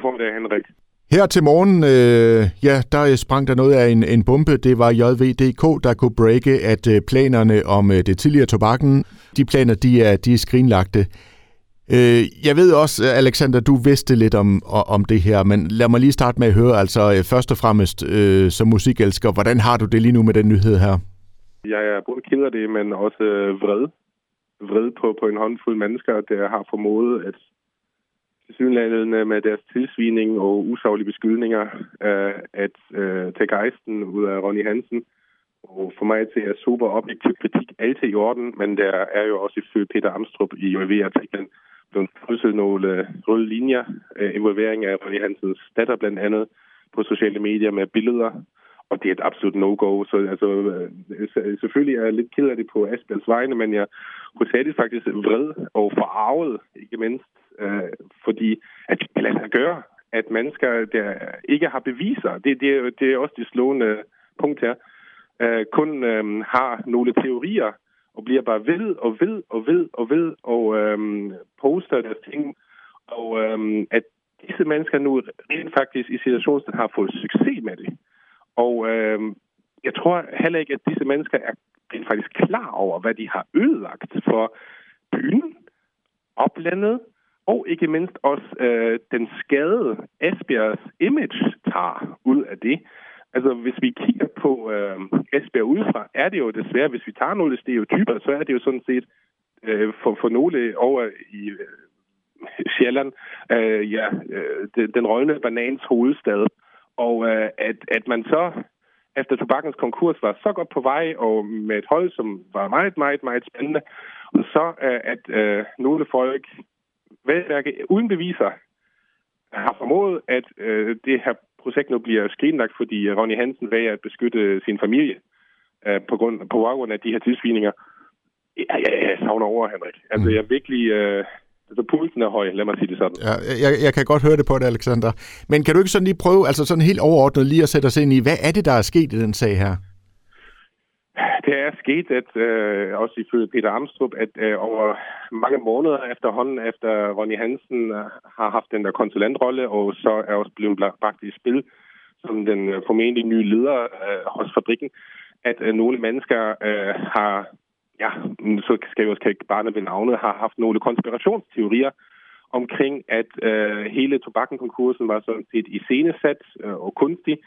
God formiddag, Henrik. Her til morgen, øh, ja, der sprang der noget af en, en bombe. Det var JVDK, der kunne breake, at øh, planerne om øh, det tidligere tobakken, de planer, de er, de er skrinlagte. Øh, jeg ved også, Alexander, du vidste lidt om, om det her, men lad mig lige starte med at høre, altså øh, først og fremmest øh, som musikelsker, hvordan har du det lige nu med den nyhed her? Jeg er både ked af det, men også øh, vred. Vred på, på en håndfuld mennesker, der har formået at tilsyneladende med deres tilsvining og usaglige beskyldninger øh, at øh, tage gejsten ud af Ronny Hansen. Og for mig til at super objektiv kritik altid i orden, men der er jo også ifølge Peter Amstrup i JV-artiklen blevet krydset nogle øh, røde linjer, øh, involvering af Ronny Hansens datter blandt andet på sociale medier med billeder, og det er et absolut no-go. Så altså, øh, selvfølgelig er jeg lidt ked af det på Asbjørns vegne, men jeg hovedsageligt faktisk vred og forarvet, ikke mindst, øh, fordi at det kan lade sig gøre, at mennesker, der ikke har beviser, det, det, det er også det slående punkt her, øh, kun øh, har nogle teorier, og bliver bare ved og ved og ved og ved og øh, poster deres ting. Og øh, at disse mennesker nu rent faktisk i situationen har fået succes med det. Og øh, jeg tror heller ikke, at disse mennesker er rent faktisk klar over, hvad de har ødelagt for byen, oplandet, og ikke mindst også øh, den skade, Esbjergs image tager ud af det. Altså, hvis vi kigger på øh, Esbjerg udefra, er det jo desværre, hvis vi tager nogle stereotyper, så er det jo sådan set øh, for, for nogle over i øh, Sjælland, øh, ja, øh, den røgne banans hovedstad. Og øh, at, at man så efter tobakkens konkurs var så godt på vej, og med et hold, som var meget, meget, meget spændende, og så øh, at øh, nogle folk, hvad uden beviser, har formået, at øh, det her projekt nu bliver skrinlagt, fordi Ronny Hansen vælger at beskytte sin familie øh, på, grund, på baggrund af de her tidsvininger. Ja, ja, jeg savner over, Henrik. Altså, mm. jeg er virkelig... Øh, altså, pulsen er høj, lad mig sige det sådan. Ja, jeg, jeg kan godt høre det på det, Alexander. Men kan du ikke sådan lige prøve, altså sådan helt overordnet, lige at sætte os ind i, hvad er det, der er sket i den sag her? Det er sket, at øh, også ifølge Peter Amstrup, at øh, over mange måneder efterhånden, efter Ronny Hansen øh, har haft den der konsulentrolle, og så er også blevet bragt i spil som den øh, formentlig nye leder øh, hos fabrikken, at øh, nogle mennesker øh, har, ja, så skal jeg også kalde barnet ved navnet, har haft nogle konspirationsteorier omkring, at øh, hele tobakkenkonkursen var sådan set iscenesat øh, og kunstig,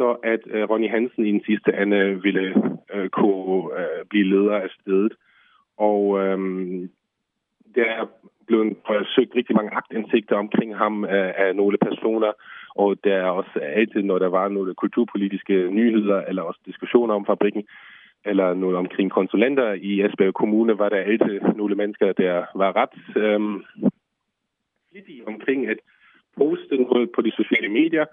så at øh, Ronny Hansen i den sidste ende ville øh, kunne øh, blive leder af stedet. Og øh, der er blevet søgt rigtig mange aktindsigter omkring ham øh, af nogle personer, og der er også altid, når der var nogle kulturpolitiske nyheder, eller også diskussioner om fabrikken, eller noget omkring konsulenter i Esbjerg Kommune, var der altid nogle mennesker, der var ret øh, flittige omkring at poste noget på de sociale medier,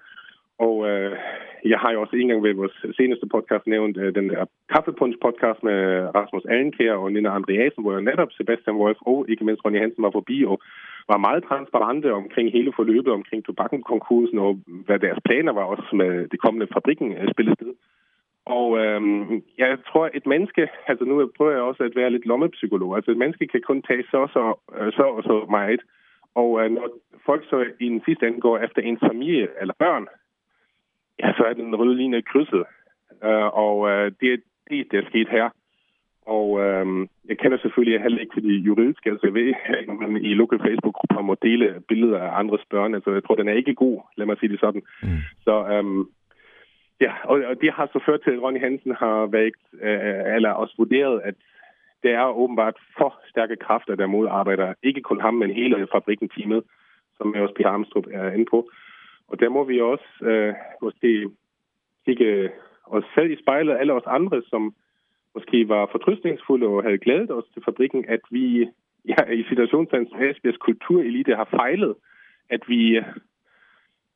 og øh, jeg har jo også engang ved vores seneste podcast nævnt øh, den der Kaffepunch-podcast med Rasmus Allenkær og Nina Andreasen, hvor netop Sebastian Wolf og ikke mindst Ronny Hansen var forbi og var meget transparente omkring hele forløbet omkring tobakkenkonkursen og hvad deres planer var også med det kommende fabrikken øh, spillested. Og øh, jeg tror, et menneske, altså nu prøver jeg også at være lidt lommepsykolog, altså et menneske kan kun tage så, så, øh, så og så meget. Og øh, når folk så i den sidste ende går efter ens familie eller børn, ja, så er den røde linje krydset. Uh, og uh, det er det, der er sket her. Og uh, jeg kender selvfølgelig heller ikke de juridiske, altså ved, at man i lokale Facebook-grupper må dele billeder af andres børn, altså jeg tror, den er ikke god, lad mig sige det sådan. Mm. Så um, ja, og, og det har så ført til, at Ronny Hansen har vægt, uh, eller også vurderet, at det er åbenbart for stærke kræfter, der modarbejder ikke kun ham, men hele fabrikken teamet, som jeg også Peter Armstrong er inde på. Og der må vi også øh, måske kigge os selv i spejlet, alle os andre, som måske var fortrystningsfulde og havde glædet os til fabrikken, at vi ja, i situationstegn som Esbjergs kulturelite har fejlet, at vi øh,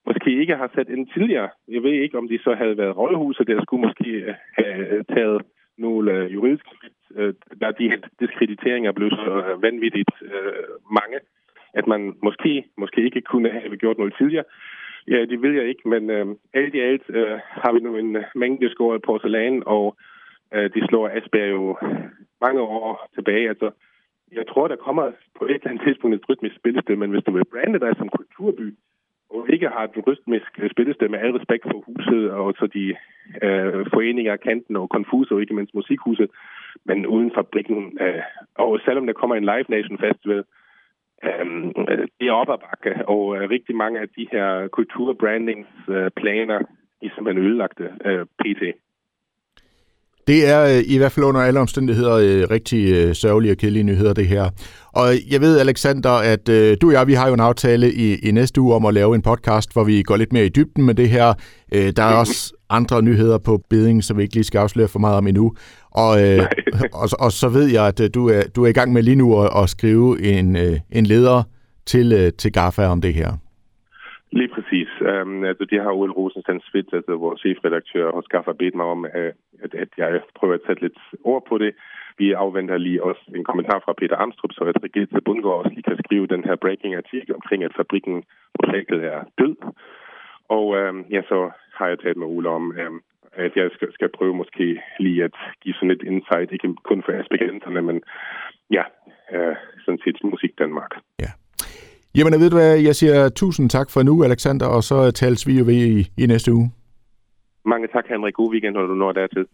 måske ikke har sat ind tidligere. Jeg ved ikke, om de så havde været rådhuset, der skulle måske øh, have øh, taget nogle juridiske skridt, da de diskrediteringer blev så vanvittigt mange, at man måske, måske ikke kunne have gjort noget tidligere. Ja, det vil jeg ikke, men øh, alt i alt øh, har vi nu en øh, mængde skåret porcelæn, og øh, det slår Asbjerg jo mange år tilbage. Altså, jeg tror, der kommer på et eller andet tidspunkt et rytmisk spillested, men hvis du vil brande dig som kulturby, og ikke har et rytmisk øh, spillested med al respekt for huset og så de øh, foreninger, kanten og Confus og ikke mindst musikhuset, men uden fabrikken. Øh, og selvom der kommer en Live Nation Festival, øh, det er op ad bakke, og øh, rigtig mange af de her kulturbrandings-planer, øh, de er simpelthen ødelagte øh, pt. Det er øh, i hvert fald under alle omstændigheder øh, rigtig øh, sørgelige og kedelige nyheder, det her. Og jeg ved, Alexander, at du og jeg, vi har jo en aftale i, i næste uge om at lave en podcast, hvor vi går lidt mere i dybden med det her. Der er også andre nyheder på bedingen, som vi ikke lige skal afsløre for meget om endnu. Og, og, og så ved jeg, at du er, du er i gang med lige nu at, at skrive en, en leder til, til GAFA om det her. Lige præcis. Um, altså, det har Ole Rosenstand Svit, altså vores chefredaktør hos Gaffa, bedt mig om, at, at jeg prøver at sætte lidt ord på det. Vi afventer lige også en kommentar fra Peter Amstrup, så at Rigitte Bundgaard også lige kan skrive den her breaking artikel omkring, at fabrikken projektet er død. Og um, ja, så har jeg talt med Ole om, um, at jeg skal, skal prøve måske lige at give sådan et insight, ikke kun for aspiranterne, men ja, uh, sådan set musik Danmark. Ja. Jamen, ved du hvad, jeg siger tusind tak for nu, Alexander, og så tales vi jo ved i, i næste uge. Mange tak, Henrik. God weekend, når du når dertil.